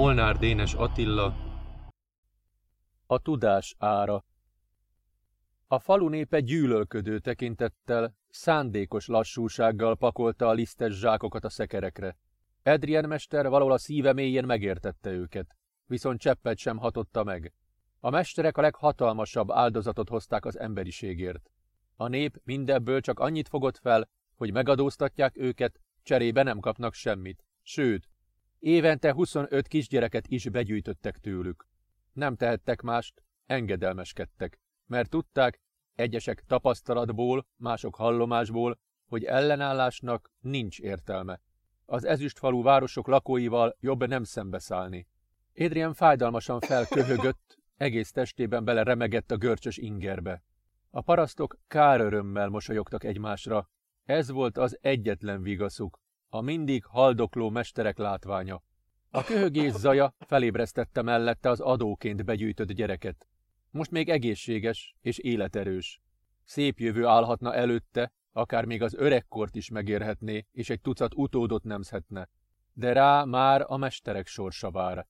Molnár Dénes Attila A tudás ára A falu népe gyűlölködő tekintettel, szándékos lassúsággal pakolta a lisztes zsákokat a szekerekre. Edrien mester valahol a szíve mélyén megértette őket, viszont cseppet sem hatotta meg. A mesterek a leghatalmasabb áldozatot hozták az emberiségért. A nép mindebből csak annyit fogott fel, hogy megadóztatják őket, cserébe nem kapnak semmit. Sőt, Évente 25 kisgyereket is begyűjtöttek tőlük. Nem tehettek mást, engedelmeskedtek, mert tudták, egyesek tapasztalatból, mások hallomásból, hogy ellenállásnak nincs értelme. Az ezüstfalú városok lakóival jobb nem szembeszállni. Adrian fájdalmasan felköhögött, egész testében bele remegett a görcsös ingerbe. A parasztok kárörömmel mosolyogtak egymásra. Ez volt az egyetlen vigaszuk, a mindig haldokló mesterek látványa. A köhögés zaja felébresztette mellette az adóként begyűjtött gyereket. Most még egészséges és életerős. Szép jövő állhatna előtte, akár még az öregkort is megérhetné, és egy tucat utódot nemzhetne. De rá már a mesterek sorsa vár.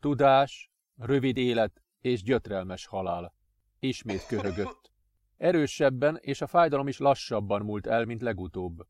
Tudás, rövid élet és gyötrelmes halál. Ismét köhögött. Erősebben és a fájdalom is lassabban múlt el, mint legutóbb.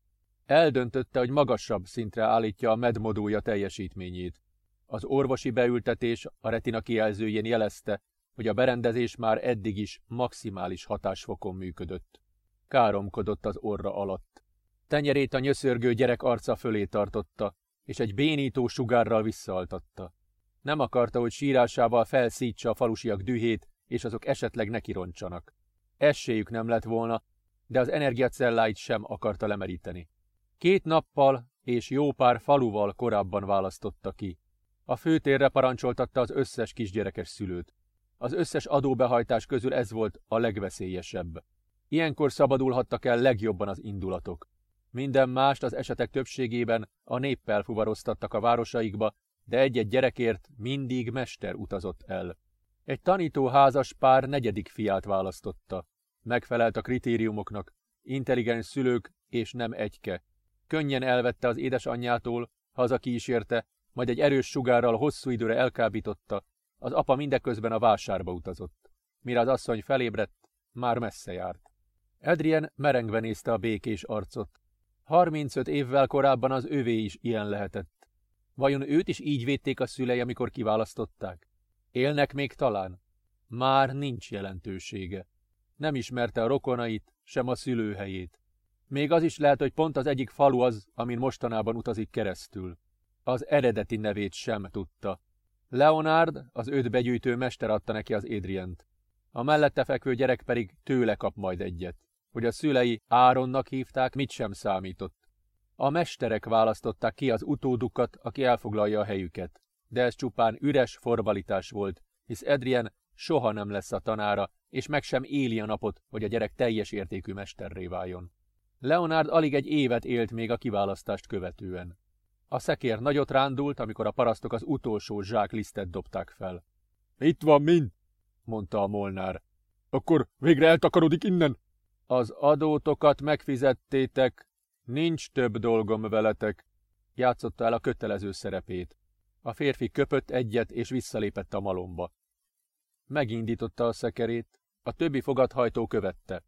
Eldöntötte, hogy magasabb szintre állítja a medmodója teljesítményét. Az orvosi beültetés a retina kijelzőjén jelezte, hogy a berendezés már eddig is maximális hatásfokon működött. Káromkodott az orra alatt. Tenyerét a nyöszörgő gyerek arca fölé tartotta, és egy bénító sugárral visszaaltatta. Nem akarta, hogy sírásával felszítsa a falusiak dühét, és azok esetleg nekironcsanak. Esélyük nem lett volna, de az energiacelláit sem akarta lemeríteni. Két nappal és jó pár faluval korábban választotta ki. A főtérre parancsoltatta az összes kisgyerekes szülőt. Az összes adóbehajtás közül ez volt a legveszélyesebb. Ilyenkor szabadulhattak el legjobban az indulatok. Minden mást az esetek többségében a néppel fuvaroztattak a városaikba, de egy-egy gyerekért mindig mester utazott el. Egy tanító házas pár negyedik fiát választotta. Megfelelt a kritériumoknak, intelligens szülők és nem egyke, könnyen elvette az édesanyjától, haza kísérte, majd egy erős sugárral hosszú időre elkábította, az apa mindeközben a vásárba utazott. Mire az asszony felébredt, már messze járt. Edrien merengve nézte a békés arcot. 35 évvel korábban az övé is ilyen lehetett. Vajon őt is így védték a szülei, amikor kiválasztották? Élnek még talán? Már nincs jelentősége. Nem ismerte a rokonait, sem a szülőhelyét. Még az is lehet, hogy pont az egyik falu az, amin mostanában utazik keresztül. Az eredeti nevét sem tudta. Leonard, az őt begyűjtő mester adta neki az Adrient. A mellette fekvő gyerek pedig tőle kap majd egyet. Hogy a szülei Áronnak hívták, mit sem számított. A mesterek választották ki az utódukat, aki elfoglalja a helyüket. De ez csupán üres formalitás volt, hisz Adrien soha nem lesz a tanára, és meg sem éli a napot, hogy a gyerek teljes értékű mesterré váljon. Leonard alig egy évet élt még a kiválasztást követően. A szekér nagyot rándult, amikor a parasztok az utolsó zsák lisztet dobták fel. Itt van mind, mondta a molnár. Akkor végre eltakarodik innen? Az adótokat megfizettétek, nincs több dolgom veletek, játszotta el a kötelező szerepét. A férfi köpött egyet és visszalépett a malomba. Megindította a szekerét, a többi fogadhajtó követte.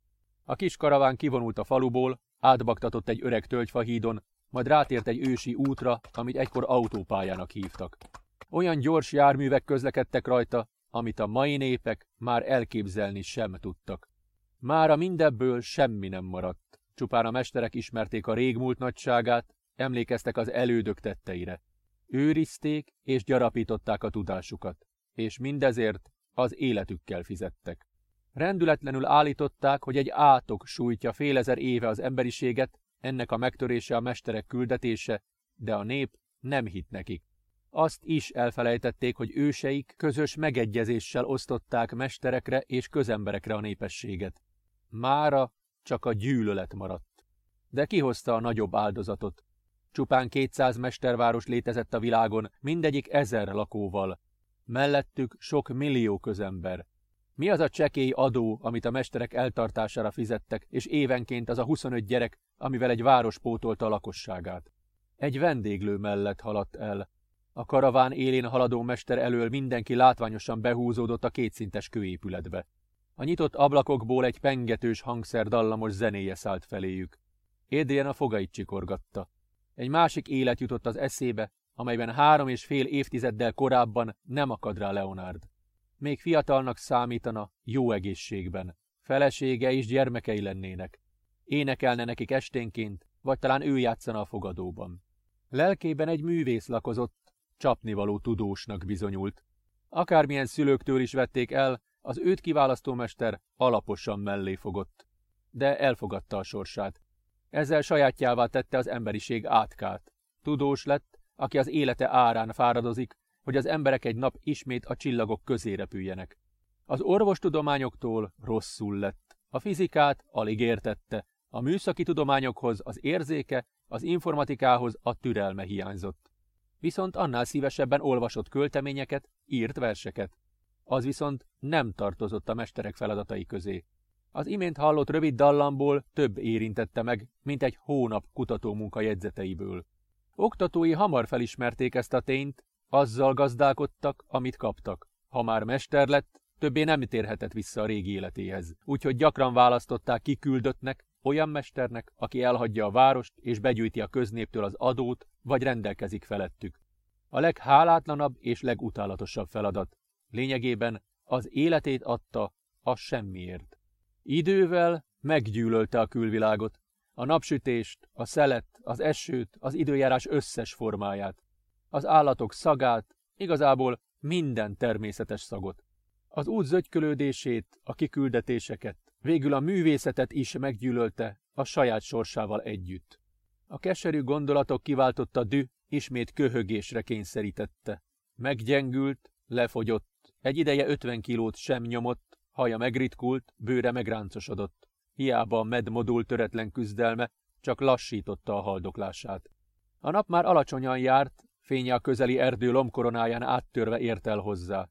A kis karaván kivonult a faluból, átbaktatott egy öreg tölgyfahídon, majd rátért egy ősi útra, amit egykor autópályának hívtak. Olyan gyors járművek közlekedtek rajta, amit a mai népek már elképzelni sem tudtak. Mára mindebből semmi nem maradt. Csupán a mesterek ismerték a régmúlt nagyságát, emlékeztek az elődök tetteire. Őrizték és gyarapították a tudásukat, és mindezért az életükkel fizettek. Rendületlenül állították, hogy egy átok sújtja félezer éve az emberiséget, ennek a megtörése a mesterek küldetése, de a nép nem hitt nekik. Azt is elfelejtették, hogy őseik közös megegyezéssel osztották mesterekre és közemberekre a népességet. Mára csak a gyűlölet maradt. De kihozta a nagyobb áldozatot. Csupán 200 mesterváros létezett a világon, mindegyik ezer lakóval. Mellettük sok millió közember. Mi az a csekély adó, amit a mesterek eltartására fizettek, és évenként az a 25 gyerek, amivel egy város pótolta a lakosságát? Egy vendéglő mellett haladt el. A karaván élén haladó mester elől mindenki látványosan behúzódott a kétszintes kőépületbe. A nyitott ablakokból egy pengetős hangszer dallamos zenéje szállt feléjük. Édrien a fogait csikorgatta. Egy másik élet jutott az eszébe, amelyben három és fél évtizeddel korábban nem akad rá Leonard. Még fiatalnak számítana, jó egészségben. Felesége és gyermekei lennének. Énekelne nekik esténként, vagy talán ő játszana a fogadóban. Lelkében egy művész lakozott, csapnivaló tudósnak bizonyult. Akármilyen szülőktől is vették el, az őt kiválasztó mester alaposan mellé fogott. De elfogadta a sorsát. Ezzel sajátjává tette az emberiség átkát. Tudós lett, aki az élete árán fáradozik, hogy az emberek egy nap ismét a csillagok közé repüljenek. Az orvostudományoktól rosszul lett. A fizikát alig értette, a műszaki tudományokhoz az érzéke, az informatikához a türelme hiányzott. Viszont annál szívesebben olvasott költeményeket, írt verseket. Az viszont nem tartozott a mesterek feladatai közé. Az imént hallott rövid dallamból több érintette meg, mint egy hónap kutatómunka jegyzeteiből. Oktatói hamar felismerték ezt a tényt, azzal gazdálkodtak, amit kaptak. Ha már mester lett, többé nem térhetett vissza a régi életéhez. Úgyhogy gyakran választották kiküldöttnek, olyan mesternek, aki elhagyja a várost és begyűjti a köznéptől az adót, vagy rendelkezik felettük. A leghálátlanabb és legutálatosabb feladat. Lényegében az életét adta a semmiért. Idővel meggyűlölte a külvilágot, a napsütést, a szelet, az esőt, az időjárás összes formáját, az állatok szagát, igazából minden természetes szagot. Az út zögykölődését, a kiküldetéseket, végül a művészetet is meggyűlölte a saját sorsával együtt. A keserű gondolatok kiváltotta dű, ismét köhögésre kényszerítette. Meggyengült, lefogyott, egy ideje ötven kilót sem nyomott, haja megritkult, bőre megráncosodott. Hiába a medmodul töretlen küzdelme, csak lassította a haldoklását. A nap már alacsonyan járt, fénye a közeli erdő lomkoronáján áttörve ért el hozzá.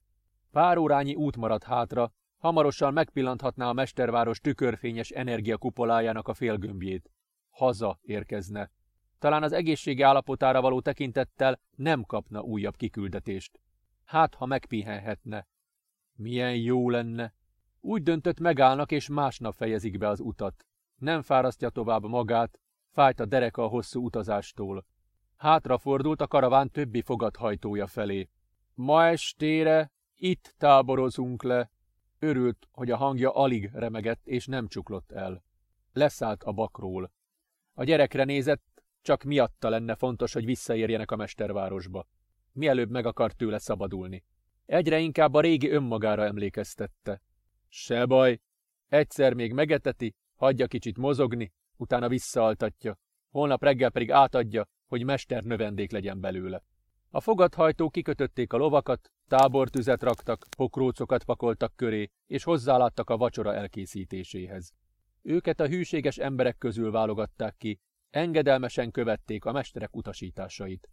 Pár órányi út maradt hátra, hamarosan megpillanthatná a mesterváros tükörfényes energiakupolájának a félgömbjét. Haza érkezne. Talán az egészségi állapotára való tekintettel nem kapna újabb kiküldetést. Hát, ha megpihenhetne. Milyen jó lenne. Úgy döntött megállnak, és másnap fejezik be az utat. Nem fárasztja tovább magát, fájt a dereka a hosszú utazástól. Hátrafordult a karaván többi fogadhajtója felé. Ma estére itt táborozunk le. Örült, hogy a hangja alig remegett és nem csuklott el. Leszállt a bakról. A gyerekre nézett, csak miatta lenne fontos, hogy visszaérjenek a mestervárosba. Mielőbb meg akart tőle szabadulni. Egyre inkább a régi önmagára emlékeztette. Se baj, egyszer még megeteti, hagyja kicsit mozogni, utána visszaaltatja. Holnap reggel pedig átadja, hogy mester növendék legyen belőle. A fogadhajtó kikötötték a lovakat, tábortüzet raktak, pokrócokat pakoltak köré, és hozzáláttak a vacsora elkészítéséhez. Őket a hűséges emberek közül válogatták ki, engedelmesen követték a mesterek utasításait.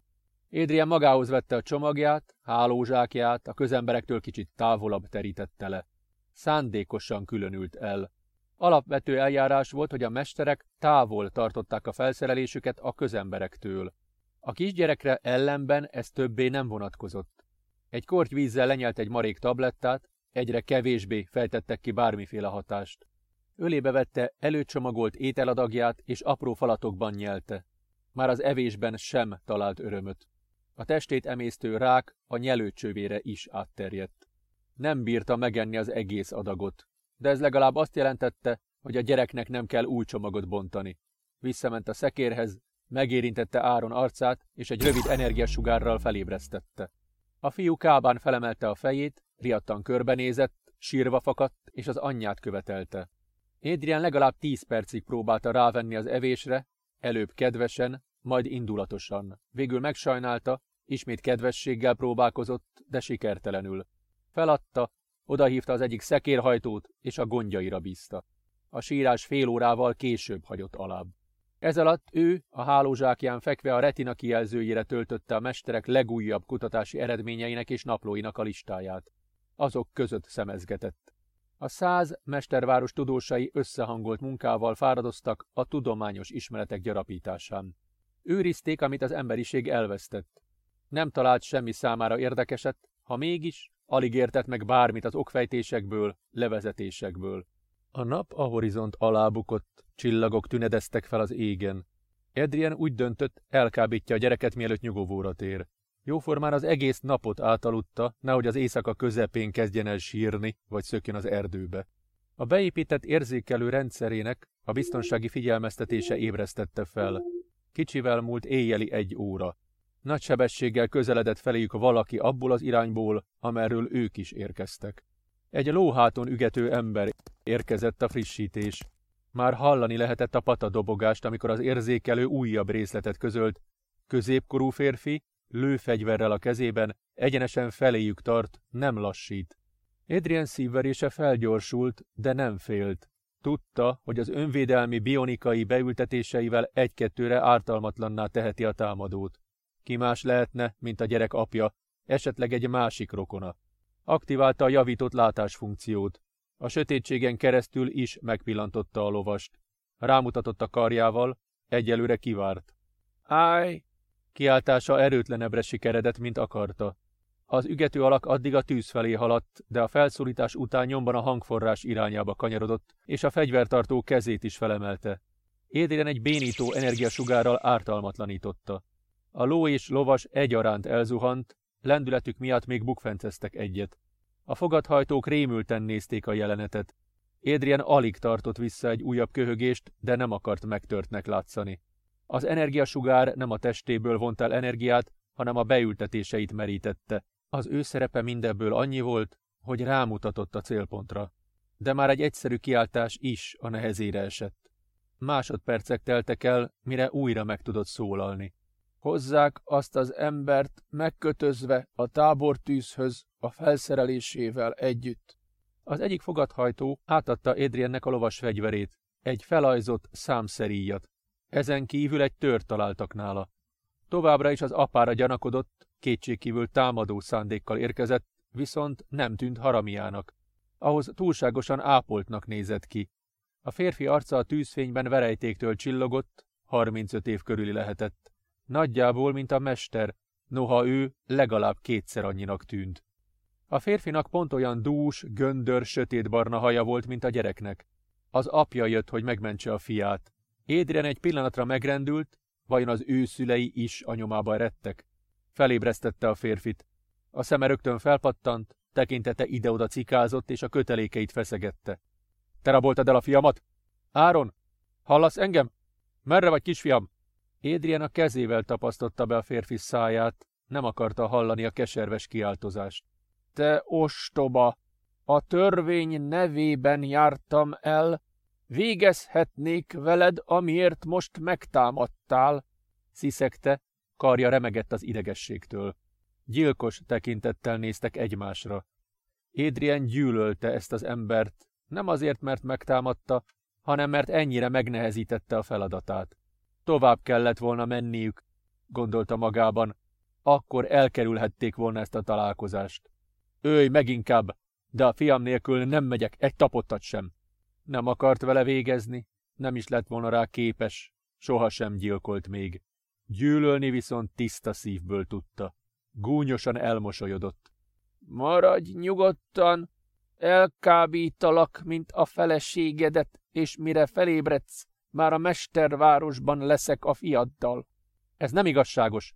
Édrien magához vette a csomagját, hálózsákját, a közemberektől kicsit távolabb terítette le. Szándékosan különült el. Alapvető eljárás volt, hogy a mesterek távol tartották a felszerelésüket a közemberektől. A kisgyerekre ellenben ez többé nem vonatkozott. Egy korty vízzel lenyelt egy marék tablettát, egyre kevésbé fejtettek ki bármiféle hatást. Ölébe vette előcsomagolt ételadagját, és apró falatokban nyelte. Már az evésben sem talált örömöt. A testét emésztő rák a nyelőcsövére is átterjedt. Nem bírta megenni az egész adagot, de ez legalább azt jelentette, hogy a gyereknek nem kell új csomagot bontani. Visszament a szekérhez, megérintette Áron arcát, és egy rövid energiasugárral felébresztette. A fiú kábán felemelte a fejét, riadtan körbenézett, sírva fakadt, és az anyját követelte. Adrian legalább tíz percig próbálta rávenni az evésre, előbb kedvesen, majd indulatosan. Végül megsajnálta, ismét kedvességgel próbálkozott, de sikertelenül. Feladta, odahívta az egyik szekérhajtót, és a gondjaira bízta. A sírás fél órával később hagyott alább. Ez alatt ő a hálózsákján fekve a retina kijelzőjére töltötte a mesterek legújabb kutatási eredményeinek és naplóinak a listáját. Azok között szemezgetett. A száz mesterváros tudósai összehangolt munkával fáradoztak a tudományos ismeretek gyarapításán. Őrizték, amit az emberiség elvesztett. Nem talált semmi számára érdekeset, ha mégis, alig értett meg bármit az okfejtésekből, levezetésekből. A nap a horizont alá bukott, csillagok tünedeztek fel az égen. Edrien úgy döntött, elkábítja a gyereket, mielőtt nyugovóra tér. Jóformán az egész napot átaludta, nehogy az éjszaka közepén kezdjen el sírni, vagy szökjön az erdőbe. A beépített érzékelő rendszerének a biztonsági figyelmeztetése ébresztette fel. Kicsivel múlt éjjeli egy óra. Nagy sebességgel közeledett feléjük valaki abból az irányból, amerről ők is érkeztek. Egy lóháton ügető ember érkezett a frissítés. Már hallani lehetett a patadobogást, amikor az érzékelő újabb részletet közölt. Középkorú férfi, lőfegyverrel a kezében, egyenesen feléjük tart, nem lassít. Adrian szívverése felgyorsult, de nem félt. Tudta, hogy az önvédelmi bionikai beültetéseivel egy-kettőre ártalmatlanná teheti a támadót. Ki más lehetne, mint a gyerek apja, esetleg egy másik rokona. Aktiválta a javított látásfunkciót. A sötétségen keresztül is megpillantotta a lovast. Rámutatott a karjával, egyelőre kivárt. Áj! Kiáltása erőtlenebbre sikeredett, mint akarta. Az ügető alak addig a tűz felé haladt, de a felszólítás után nyomban a hangforrás irányába kanyarodott, és a fegyvertartó kezét is felemelte. Édéren egy bénító energiasugárral ártalmatlanította. A ló és lovas egyaránt elzuhant, lendületük miatt még bukfenceztek egyet. A fogadhajtók rémülten nézték a jelenetet. Édrien alig tartott vissza egy újabb köhögést, de nem akart megtörtnek látszani. Az energiasugár nem a testéből vont el energiát, hanem a beültetéseit merítette. Az ő szerepe mindebből annyi volt, hogy rámutatott a célpontra. De már egy egyszerű kiáltás is a nehezére esett. Másodpercek teltek el, mire újra meg tudott szólalni. Hozzák azt az embert megkötözve a tábortűzhöz a felszerelésével együtt. Az egyik fogadhajtó átadta Adriennek a lovas fegyverét, egy felajzott számszeríjat. Ezen kívül egy tört találtak nála. Továbbra is az apára gyanakodott, kétségkívül támadó szándékkal érkezett, viszont nem tűnt haramiának. Ahhoz túlságosan ápoltnak nézett ki. A férfi arca a tűzfényben verejtéktől csillogott, 35 év körüli lehetett. Nagyjából, mint a mester, noha ő legalább kétszer annyinak tűnt. A férfinak pont olyan dús, göndör, sötétbarna haja volt, mint a gyereknek. Az apja jött, hogy megmentse a fiát. Édren egy pillanatra megrendült, vajon az ő szülei is a nyomába rettek. Felébresztette a férfit. A szeme rögtön felpattant, tekintete ide-oda cikázott, és a kötelékeit feszegette. Te raboltad el a fiamat? Áron, hallasz engem? Merre vagy, kisfiam? Édrien a kezével tapasztotta be a férfi száját, nem akarta hallani a keserves kiáltozást. Te ostoba! A törvény nevében jártam el, végezhetnék veled, amiért most megtámadtál, sziszegte, karja remegett az idegességtől. Gyilkos tekintettel néztek egymásra. Édrien gyűlölte ezt az embert, nem azért, mert megtámadta, hanem mert ennyire megnehezítette a feladatát. Tovább kellett volna menniük, gondolta magában, akkor elkerülhették volna ezt a találkozást. Őj meg inkább, de a fiam nélkül nem megyek egy tapottat sem. Nem akart vele végezni, nem is lett volna rá képes, sohasem gyilkolt még. Gyűlölni viszont tiszta szívből tudta. Gúnyosan elmosolyodott. Maradj nyugodtan, elkábítalak, mint a feleségedet, és mire felébredsz, már a mestervárosban leszek a fiaddal. Ez nem igazságos.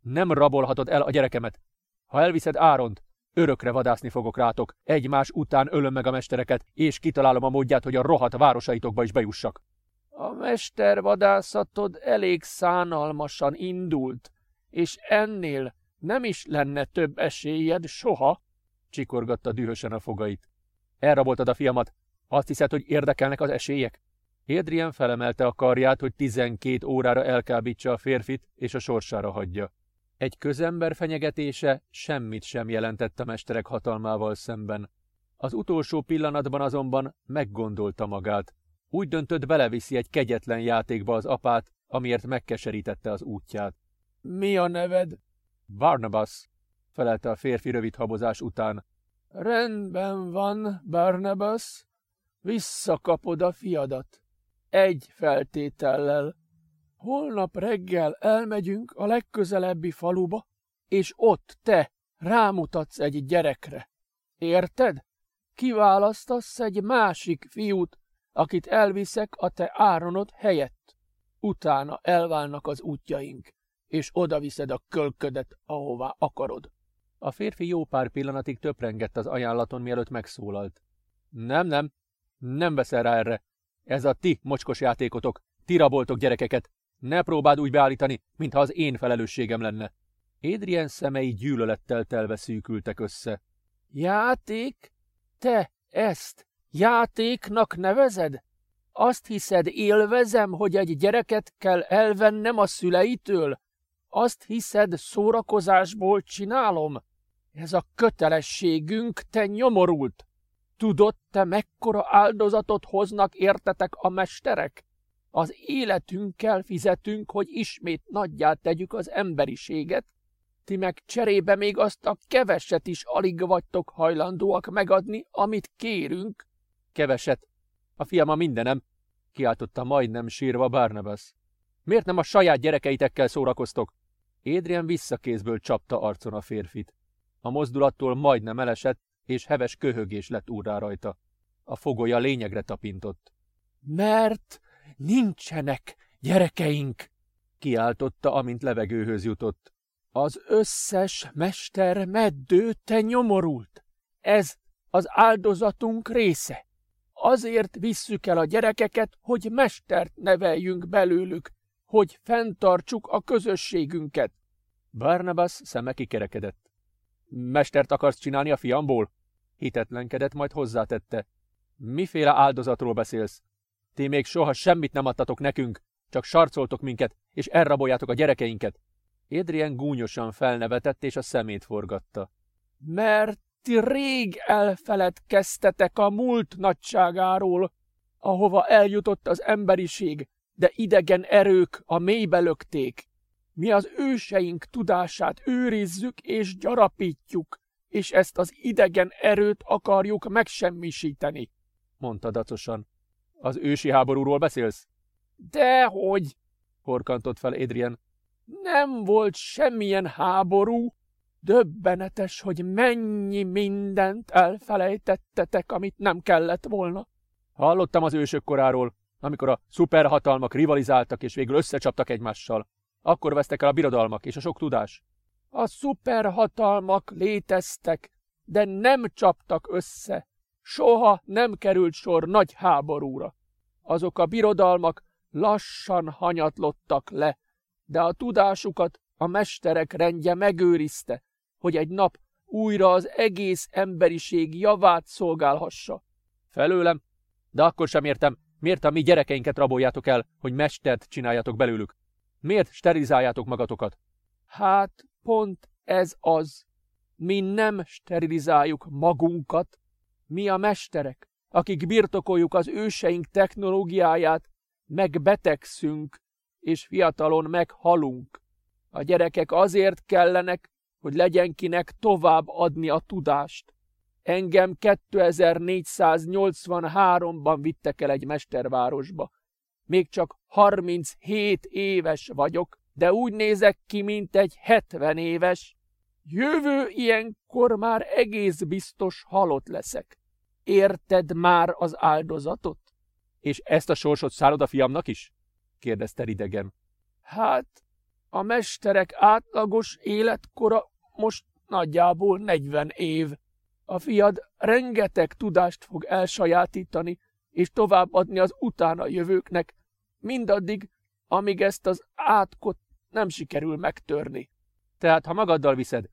Nem rabolhatod el a gyerekemet. Ha elviszed Áront, örökre vadászni fogok rátok, egymás után ölöm meg a mestereket, és kitalálom a módját, hogy a rohat városaitokba is bejussak. A mestervadászatod elég szánalmasan indult, és ennél nem is lenne több esélyed soha, csikorgatta dühösen a fogait. Elraboltad a fiamat. Azt hiszed, hogy érdekelnek az esélyek? Adrian felemelte a karját, hogy tizenkét órára elkábítsa a férfit, és a sorsára hagyja. Egy közember fenyegetése semmit sem jelentett a mesterek hatalmával szemben. Az utolsó pillanatban azonban meggondolta magát. Úgy döntött beleviszi egy kegyetlen játékba az apát, amiért megkeserítette az útját. Mi a neved? Barnabas, felelte a férfi rövid habozás után. Rendben van, Barnabas. Visszakapod a fiadat. Egy feltétellel. Holnap reggel elmegyünk a legközelebbi faluba, és ott te rámutatsz egy gyerekre. Érted? Kiválasztasz egy másik fiút, akit elviszek a te áronod helyett. Utána elválnak az útjaink, és odaviszed a kölködet, ahová akarod. A férfi jó pár pillanatig töprengett az ajánlaton, mielőtt megszólalt. Nem, nem, nem veszel rá erre. Ez a ti mocskos játékotok. Ti raboltok gyerekeket. Ne próbáld úgy beállítani, mintha az én felelősségem lenne. Adrien szemei gyűlölettel telve szűkültek össze. Játék? Te ezt játéknak nevezed? Azt hiszed, élvezem, hogy egy gyereket kell elvennem a szüleitől? Azt hiszed, szórakozásból csinálom? Ez a kötelességünk, te nyomorult! Tudod, te mekkora áldozatot hoznak értetek a mesterek? Az életünkkel fizetünk, hogy ismét nagyját tegyük az emberiséget, ti meg cserébe még azt a keveset is alig vagytok hajlandóak megadni, amit kérünk. Keveset. A fiam a mindenem, kiáltotta majdnem sírva Barnabas. Miért nem a saját gyerekeitekkel szórakoztok? Adrian visszakézből csapta arcon a férfit. A mozdulattól majdnem elesett, és heves köhögés lett úrrá rajta. A fogolya lényegre tapintott. Mert nincsenek gyerekeink, kiáltotta, amint levegőhöz jutott. Az összes mester meddő te nyomorult. Ez az áldozatunk része. Azért visszük el a gyerekeket, hogy mestert neveljünk belőlük, hogy fenntartsuk a közösségünket. Barnabas szeme kikerekedett. Mestert akarsz csinálni a fiamból? Hitetlenkedett, majd hozzátette. Miféle áldozatról beszélsz? Ti még soha semmit nem adtatok nekünk, csak sarcoltok minket, és elraboljátok a gyerekeinket. Adrien gúnyosan felnevetett, és a szemét forgatta. Mert ti rég elfeledkeztetek a múlt nagyságáról, ahova eljutott az emberiség, de idegen erők a mélybe lökték. Mi az őseink tudását őrizzük és gyarapítjuk, és ezt az idegen erőt akarjuk megsemmisíteni, mondta dacosan. Az ősi háborúról beszélsz? Dehogy, horkantott fel Adrian. Nem volt semmilyen háború. Döbbenetes, hogy mennyi mindent elfelejtettetek, amit nem kellett volna. Hallottam az ősök koráról, amikor a szuperhatalmak rivalizáltak és végül összecsaptak egymással. Akkor vesztek el a birodalmak és a sok tudás. A szuperhatalmak léteztek, de nem csaptak össze. Soha nem került sor nagy háborúra. Azok a birodalmak lassan hanyatlottak le, de a tudásukat a mesterek rendje megőrizte, hogy egy nap újra az egész emberiség javát szolgálhassa. Felőlem? De akkor sem értem, miért a mi gyerekeinket raboljátok el, hogy mestert csináljatok belőlük? Miért sterilizáljátok magatokat? Hát, pont ez az. Mi nem sterilizáljuk magunkat, mi a mesterek, akik birtokoljuk az őseink technológiáját, megbetegszünk, és fiatalon meghalunk. A gyerekek azért kellenek, hogy legyen kinek tovább adni a tudást. Engem 2483-ban vittek el egy mestervárosba. Még csak 37 éves vagyok, de úgy nézek ki, mint egy 70 éves. Jövő ilyenkor már egész biztos halott leszek. Érted már az áldozatot? És ezt a sorsot szállod a fiamnak is? kérdezte idegen. Hát, a mesterek átlagos életkora most nagyjából 40 év. A fiad rengeteg tudást fog elsajátítani, és továbbadni az utána jövőknek, mindaddig, amíg ezt az átkot nem sikerül megtörni. Tehát, ha magaddal viszed,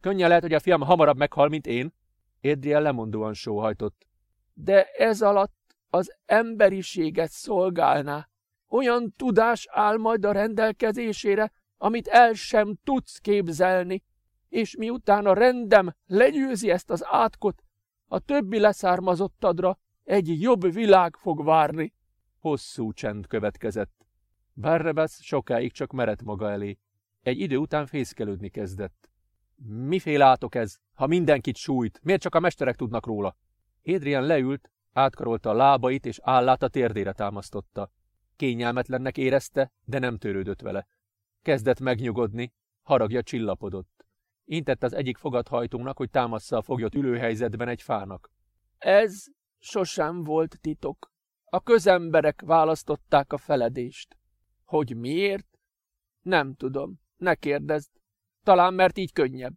könnyen lehet, hogy a fiam hamarabb meghal, mint én? Adriel lemondóan sóhajtott. De ez alatt az emberiséget szolgálná. Olyan tudás áll majd a rendelkezésére, amit el sem tudsz képzelni, és miután a rendem legyőzi ezt az átkot, a többi leszármazottadra egy jobb világ fog várni. Hosszú csend következett. Barnabas sokáig csak merett maga elé. Egy idő után fészkelődni kezdett. Miféle átok ez, ha mindenkit sújt? Miért csak a mesterek tudnak róla? Adrian leült, átkarolta a lábait, és állát a térdére támasztotta. Kényelmetlennek érezte, de nem törődött vele. Kezdett megnyugodni, haragja csillapodott. Intett az egyik fogadhajtónak, hogy támassza a foglyot ülőhelyzetben egy fának. Ez sosem volt titok. A közemberek választották a feledést. Hogy miért? Nem tudom. Ne kérdezd. Talán mert így könnyebb.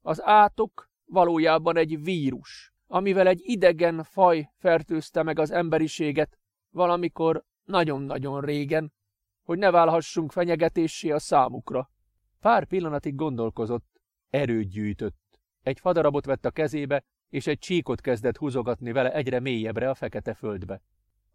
Az átok valójában egy vírus, amivel egy idegen faj fertőzte meg az emberiséget valamikor nagyon-nagyon régen, hogy ne válhassunk fenyegetésé a számukra. Pár pillanatig gondolkozott, erőt gyűjtött. Egy fadarabot vett a kezébe, és egy csíkot kezdett húzogatni vele egyre mélyebbre a fekete földbe.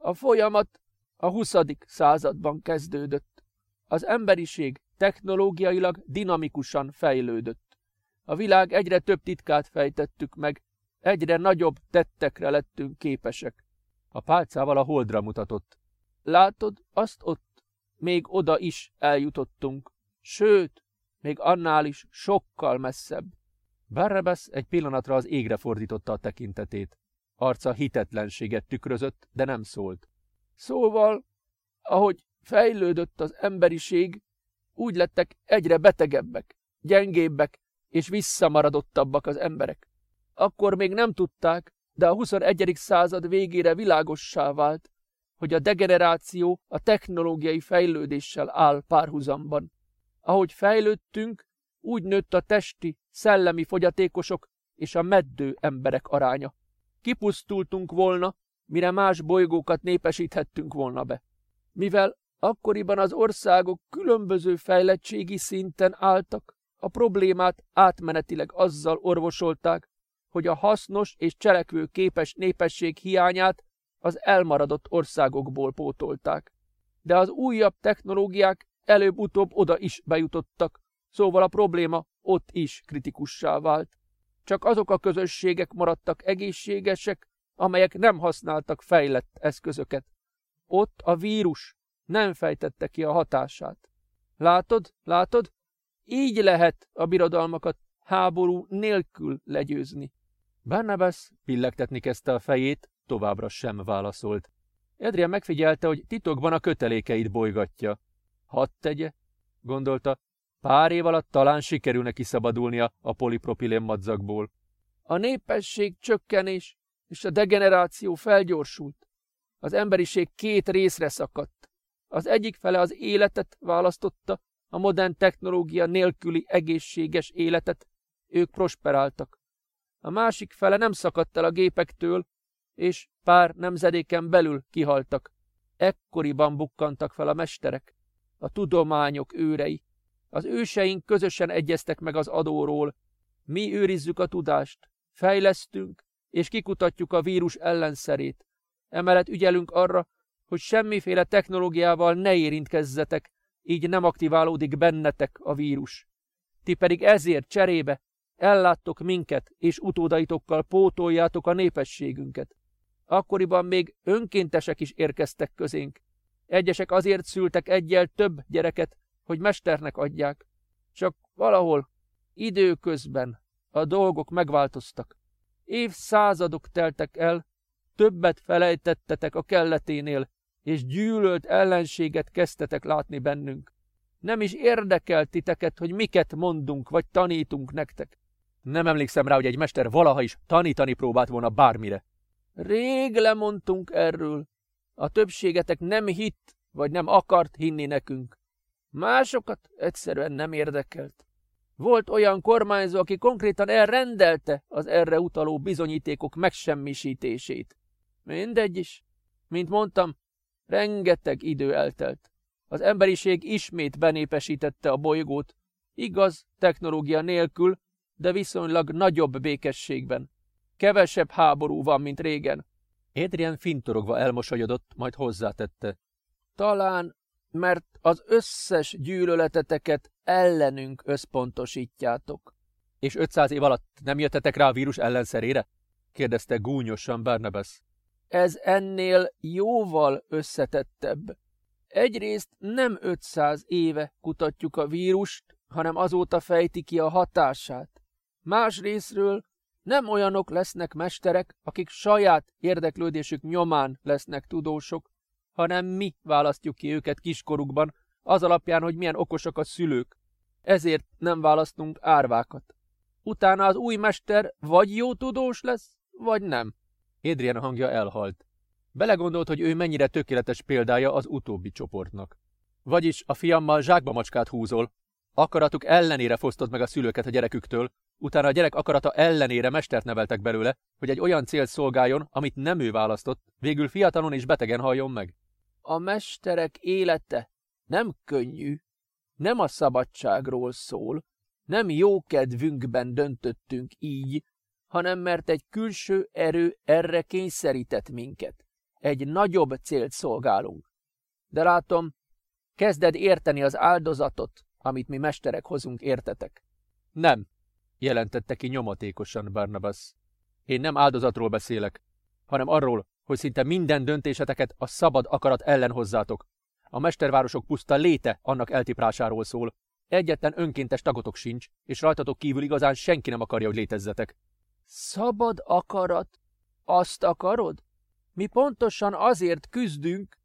A folyamat a 20. században kezdődött. Az emberiség technológiailag dinamikusan fejlődött. A világ egyre több titkát fejtettük meg, egyre nagyobb tettekre lettünk képesek. A pálcával a holdra mutatott. Látod, azt ott, még oda is eljutottunk. Sőt, még annál is sokkal messzebb. Barrabas egy pillanatra az égre fordította a tekintetét. Arca hitetlenséget tükrözött, de nem szólt. Szóval, ahogy fejlődött az emberiség, úgy lettek egyre betegebbek, gyengébbek és visszamaradottabbak az emberek. Akkor még nem tudták, de a 21. század végére világossá vált, hogy a degeneráció a technológiai fejlődéssel áll párhuzamban. Ahogy fejlődtünk, úgy nőtt a testi, szellemi fogyatékosok és a meddő emberek aránya. Kipusztultunk volna, mire más bolygókat népesíthettünk volna be. Mivel akkoriban az országok különböző fejlettségi szinten álltak, a problémát átmenetileg azzal orvosolták, hogy a hasznos és cselekvő képes népesség hiányát az elmaradott országokból pótolták. De az újabb technológiák előbb-utóbb oda is bejutottak, szóval a probléma ott is kritikussá vált. Csak azok a közösségek maradtak egészségesek, amelyek nem használtak fejlett eszközöket. Ott a vírus nem fejtette ki a hatását. Látod, látod? Így lehet a birodalmakat háború nélkül legyőzni. Barnabas pillegtetni kezdte a fejét, továbbra sem válaszolt. Edrian megfigyelte, hogy titokban a kötelékeit bolygatja. Hadd tegye, gondolta, pár év alatt talán sikerülne kiszabadulnia a polipropilén madzagból. A népesség csökkenés és a degeneráció felgyorsult. Az emberiség két részre szakadt. Az egyik fele az életet választotta, a modern technológia nélküli egészséges életet, ők prosperáltak. A másik fele nem szakadt el a gépektől, és pár nemzedéken belül kihaltak. Ekkoriban bukkantak fel a mesterek, a tudományok őrei. Az őseink közösen egyeztek meg az adóról. Mi őrizzük a tudást, fejlesztünk, és kikutatjuk a vírus ellenszerét. Emellett ügyelünk arra, hogy semmiféle technológiával ne érintkezzetek, így nem aktiválódik bennetek a vírus. Ti pedig ezért cserébe elláttok minket, és utódaitokkal pótoljátok a népességünket. Akkoriban még önkéntesek is érkeztek közénk. Egyesek azért szültek egyel több gyereket, hogy mesternek adják. Csak valahol időközben a dolgok megváltoztak. Évszázadok teltek el, többet felejtettetek a kelleténél, és gyűlölt ellenséget kezdtetek látni bennünk. Nem is érdekelt titeket, hogy miket mondunk vagy tanítunk nektek. Nem emlékszem rá, hogy egy mester valaha is tanítani próbált volna bármire. Rég lemondtunk erről. A többségetek nem hitt, vagy nem akart hinni nekünk. Másokat egyszerűen nem érdekelt. Volt olyan kormányzó, aki konkrétan elrendelte az erre utaló bizonyítékok megsemmisítését. Mindegy is. Mint mondtam, rengeteg idő eltelt. Az emberiség ismét benépesítette a bolygót, igaz, technológia nélkül, de viszonylag nagyobb békességben. Kevesebb háború van, mint régen. Adrian fintorogva elmosolyodott, majd hozzátette. Talán, mert az összes gyűlöleteteket ellenünk összpontosítjátok. És 500 év alatt nem jöttetek rá a vírus ellenszerére? kérdezte gúnyosan Barnabas. Ez ennél jóval összetettebb. Egyrészt nem 500 éve kutatjuk a vírust, hanem azóta fejti ki a hatását. Másrésztről nem olyanok lesznek mesterek, akik saját érdeklődésük nyomán lesznek tudósok, hanem mi választjuk ki őket kiskorukban, az alapján, hogy milyen okosak a szülők. Ezért nem választunk árvákat. Utána az új mester vagy jó tudós lesz, vagy nem. Adrian hangja elhalt. Belegondolt, hogy ő mennyire tökéletes példája az utóbbi csoportnak. Vagyis a fiammal zsákba macskát húzol, akaratuk ellenére fosztod meg a szülőket a gyereküktől, utána a gyerek akarata ellenére mestert neveltek belőle, hogy egy olyan célt szolgáljon, amit nem ő választott, végül fiatalon és betegen halljon meg. A mesterek élete nem könnyű, nem a szabadságról szól, nem jó kedvünkben döntöttünk így, hanem mert egy külső erő erre kényszerített minket. Egy nagyobb célt szolgálunk. De látom, kezded érteni az áldozatot, amit mi mesterek hozunk, értetek? Nem, jelentette ki nyomatékosan Barnabas. Én nem áldozatról beszélek, hanem arról, hogy szinte minden döntéseteket a szabad akarat ellen hozzátok. A mestervárosok puszta léte annak eltiprásáról szól. Egyetlen önkéntes tagotok sincs, és rajtatok kívül igazán senki nem akarja, hogy létezzetek. Szabad akarat? Azt akarod? Mi pontosan azért küzdünk.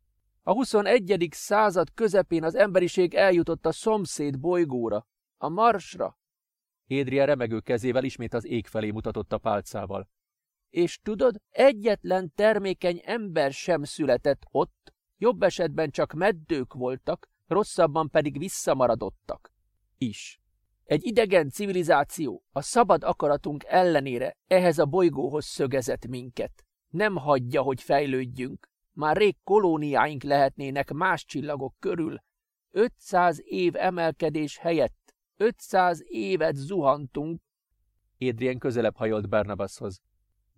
A 21. század közepén az emberiség eljutott a szomszéd bolygóra, a Marsra. Hédria remegő kezével ismét az ég felé mutatott a pálcával. És tudod, egyetlen termékeny ember sem született ott, jobb esetben csak meddők voltak, rosszabban pedig visszamaradottak. Is. Egy idegen civilizáció a szabad akaratunk ellenére ehhez a bolygóhoz szögezett minket. Nem hagyja, hogy fejlődjünk. Már rég kolóniáink lehetnének más csillagok körül. 500 év emelkedés helyett 500 évet zuhantunk. Adrien közelebb hajolt Barnabashoz.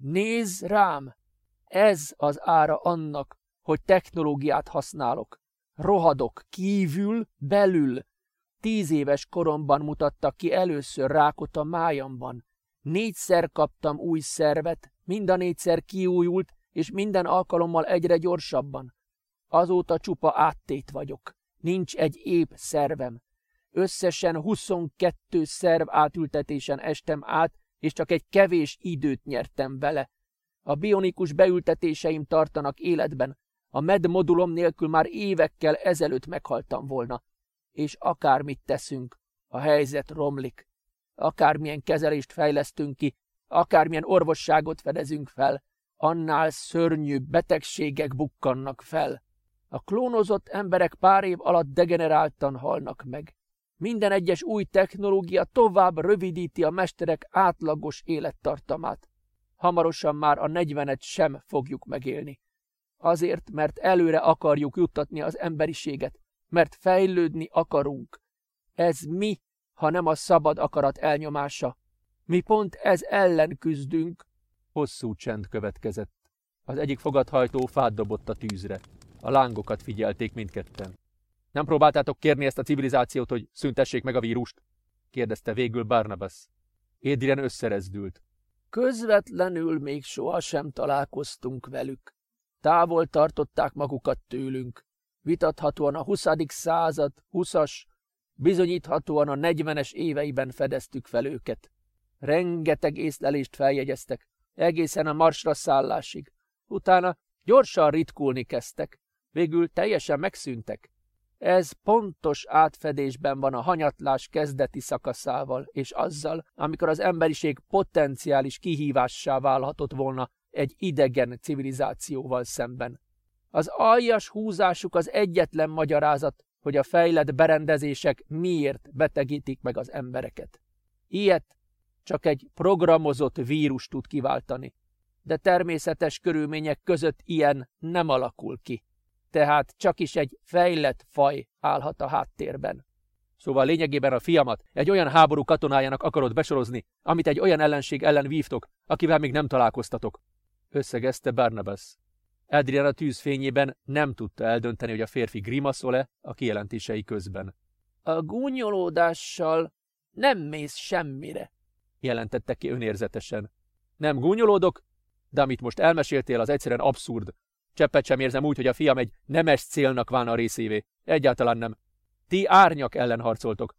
Nézz rám! Ez az ára annak, hogy technológiát használok. Rohadok kívül, belül, Tíz éves koromban mutattak ki először rákot a májamban. Négyszer kaptam új szervet, mind a négyszer kiújult, és minden alkalommal egyre gyorsabban. Azóta csupa áttét vagyok. Nincs egy épp szervem. Összesen 22 szerv átültetésen estem át, és csak egy kevés időt nyertem vele. A bionikus beültetéseim tartanak életben. A med modulom nélkül már évekkel ezelőtt meghaltam volna és akármit teszünk, a helyzet romlik. Akármilyen kezelést fejlesztünk ki, akármilyen orvosságot fedezünk fel, annál szörnyűbb betegségek bukkannak fel. A klónozott emberek pár év alatt degeneráltan halnak meg. Minden egyes új technológia tovább rövidíti a mesterek átlagos élettartamát. Hamarosan már a negyvenet sem fogjuk megélni. Azért, mert előre akarjuk juttatni az emberiséget, mert fejlődni akarunk. Ez mi, ha nem a szabad akarat elnyomása? Mi pont ez ellen küzdünk. Hosszú csend következett. Az egyik fogadhajtó fát dobott a tűzre. A lángokat figyelték mindketten. Nem próbáltátok kérni ezt a civilizációt, hogy szüntessék meg a vírust? kérdezte végül Barnabas. Édrian összerezdült. Közvetlenül még sohasem találkoztunk velük. Távol tartották magukat tőlünk vitathatóan a 20. század 20-as, bizonyíthatóan a 40-es éveiben fedeztük fel őket. Rengeteg észlelést feljegyeztek, egészen a marsra szállásig. Utána gyorsan ritkulni kezdtek, végül teljesen megszűntek. Ez pontos átfedésben van a hanyatlás kezdeti szakaszával, és azzal, amikor az emberiség potenciális kihívássá válhatott volna egy idegen civilizációval szemben. Az aljas húzásuk az egyetlen magyarázat, hogy a fejlett berendezések miért betegítik meg az embereket. Ilyet csak egy programozott vírus tud kiváltani, de természetes körülmények között ilyen nem alakul ki. Tehát csak is egy fejlett faj állhat a háttérben. Szóval lényegében a fiamat egy olyan háború katonájának akarod besorozni, amit egy olyan ellenség ellen vívtok, akivel még nem találkoztatok. Összegezte Barnabas. Adrian a tűzfényében nem tudta eldönteni, hogy a férfi grimaszol-e a kijelentései közben. A gúnyolódással nem mész semmire, jelentette ki önérzetesen. Nem gúnyolódok, de amit most elmeséltél, az egyszerűen abszurd. Cseppet sem érzem úgy, hogy a fiam egy nemes célnak válna a részévé. Egyáltalán nem. Ti árnyak ellen harcoltok.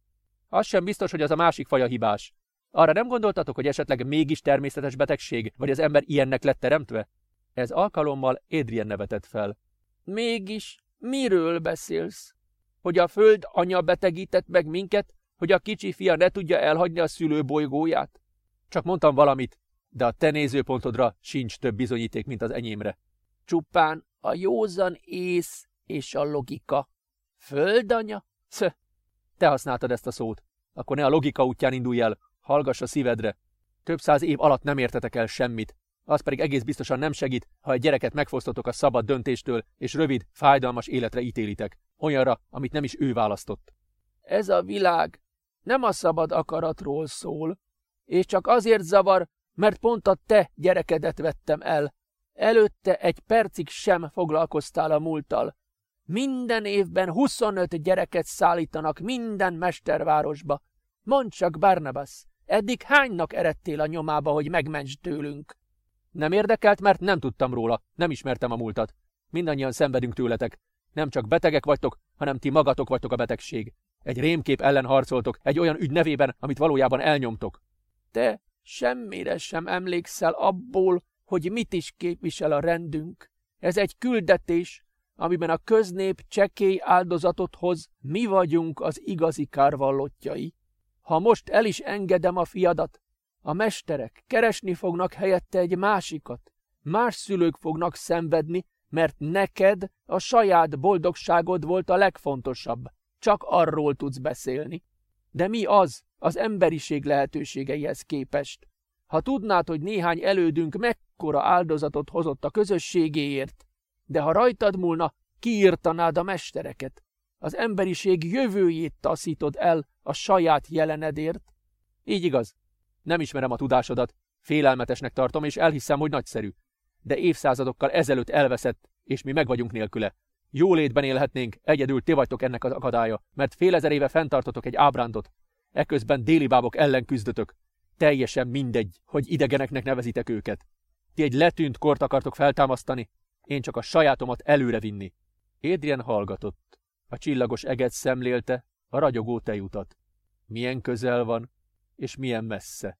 Az sem biztos, hogy az a másik faj a hibás. Arra nem gondoltatok, hogy esetleg mégis természetes betegség, vagy az ember ilyennek lett teremtve? Ez alkalommal Adrian nevetett fel. Mégis miről beszélsz? Hogy a föld anya betegített meg minket, hogy a kicsi fia ne tudja elhagyni a szülőbolygóját? Csak mondtam valamit, de a te nézőpontodra sincs több bizonyíték, mint az enyémre. Csupán a józan ész és a logika. Földanya? Szö, te használtad ezt a szót. Akkor ne a logika útján indulj el, hallgass a szívedre. Több száz év alatt nem értetek el semmit. Az pedig egész biztosan nem segít, ha egy gyereket megfosztotok a szabad döntéstől, és rövid, fájdalmas életre ítélitek. Olyanra, amit nem is ő választott. Ez a világ nem a szabad akaratról szól, és csak azért zavar, mert pont a te gyerekedet vettem el. Előtte egy percig sem foglalkoztál a múlttal. Minden évben 25 gyereket szállítanak minden mestervárosba. Mondd csak, Barnabas, eddig hánynak eredtél a nyomába, hogy megments tőlünk? Nem érdekelt, mert nem tudtam róla, nem ismertem a múltat. Mindannyian szenvedünk tőletek. Nem csak betegek vagytok, hanem ti magatok vagytok a betegség. Egy rémkép ellen harcoltok, egy olyan ügy nevében, amit valójában elnyomtok. Te semmire sem emlékszel abból, hogy mit is képvisel a rendünk. Ez egy küldetés, amiben a köznép csekély áldozatot hoz, mi vagyunk az igazi kárvallottjai. Ha most el is engedem a fiadat, a mesterek keresni fognak helyette egy másikat. Más szülők fognak szenvedni, mert neked a saját boldogságod volt a legfontosabb. Csak arról tudsz beszélni. De mi az az emberiség lehetőségeihez képest? Ha tudnád, hogy néhány elődünk mekkora áldozatot hozott a közösségéért, de ha rajtad múlna, kiírtanád a mestereket. Az emberiség jövőjét taszítod el a saját jelenedért. Így igaz. Nem ismerem a tudásodat, félelmetesnek tartom, és elhiszem, hogy nagyszerű. De évszázadokkal ezelőtt elveszett, és mi meg vagyunk nélküle. Jólétben élhetnénk, egyedül ti vagytok ennek az akadálya, mert fél ezer éve fenntartotok egy ábrándot. Eközben déli bábok ellen küzdötök. Teljesen mindegy, hogy idegeneknek nevezitek őket. Ti egy letűnt kort akartok feltámasztani, én csak a sajátomat előre vinni. Adrian hallgatott. A csillagos eget szemlélte, a ragyogó tejutat. Milyen közel van, és milyen messze.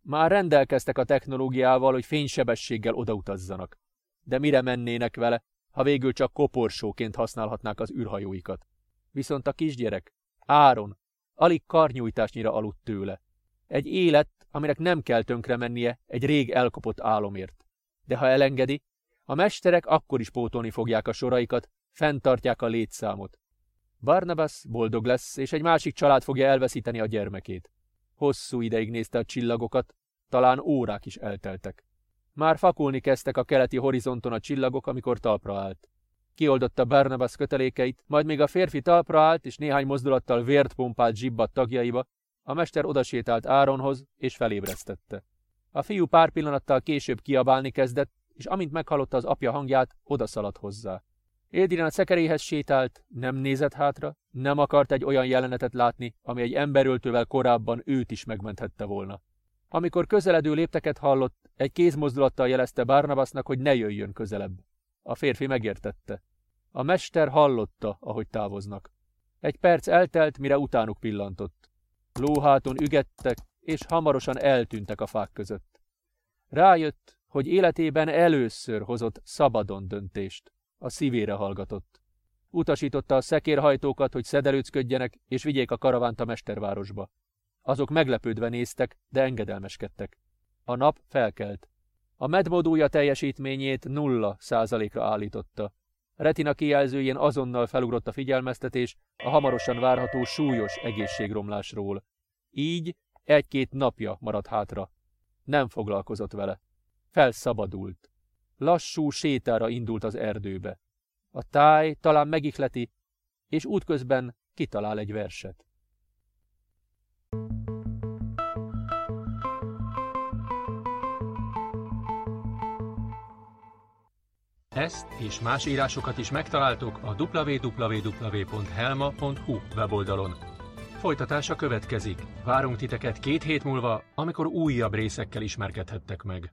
Már rendelkeztek a technológiával, hogy fénysebességgel odautazzanak. De mire mennének vele, ha végül csak koporsóként használhatnák az űrhajóikat. Viszont a kisgyerek, Áron, alig karnyújtásnyira aludt tőle. Egy élet, aminek nem kell tönkre mennie egy rég elkopott álomért. De ha elengedi, a mesterek akkor is pótolni fogják a soraikat, fenntartják a létszámot. Barnabas boldog lesz, és egy másik család fogja elveszíteni a gyermekét. Hosszú ideig nézte a csillagokat, talán órák is elteltek. Már fakulni kezdtek a keleti horizonton a csillagok, amikor talpra állt. Kioldotta Barnabas kötelékeit, majd még a férfi talpra állt, és néhány mozdulattal vért pumpált zsibbat tagjaiba, a mester odasétált Áronhoz, és felébresztette. A fiú pár pillanattal később kiabálni kezdett, és amint meghallotta az apja hangját, odaszaladt hozzá. Édrián a szekeréhez sétált, nem nézett hátra, nem akart egy olyan jelenetet látni, ami egy emberöltővel korábban őt is megmenthette volna. Amikor közeledő lépteket hallott, egy kézmozdulattal jelezte Barnabasnak, hogy ne jöjjön közelebb. A férfi megértette. A mester hallotta, ahogy távoznak. Egy perc eltelt, mire utánuk pillantott. Lóháton ügettek, és hamarosan eltűntek a fák között. Rájött, hogy életében először hozott szabadon döntést. A szívére hallgatott. Utasította a szekérhajtókat, hogy szedelőcködjenek, és vigyék a karavánt a mestervárosba. Azok meglepődve néztek, de engedelmeskedtek. A nap felkelt. A medmodúja teljesítményét nulla százalékra állította. Retina kijelzőjén azonnal felugrott a figyelmeztetés a hamarosan várható súlyos egészségromlásról. Így egy-két napja maradt hátra. Nem foglalkozott vele. Felszabadult. Lassú sétára indult az erdőbe. A táj talán megihleti, és útközben kitalál egy verset. Ezt és más írásokat is megtaláltok a www.helma.hu weboldalon. Folytatása következik. Várunk titeket két hét múlva, amikor újabb részekkel ismerkedhettek meg.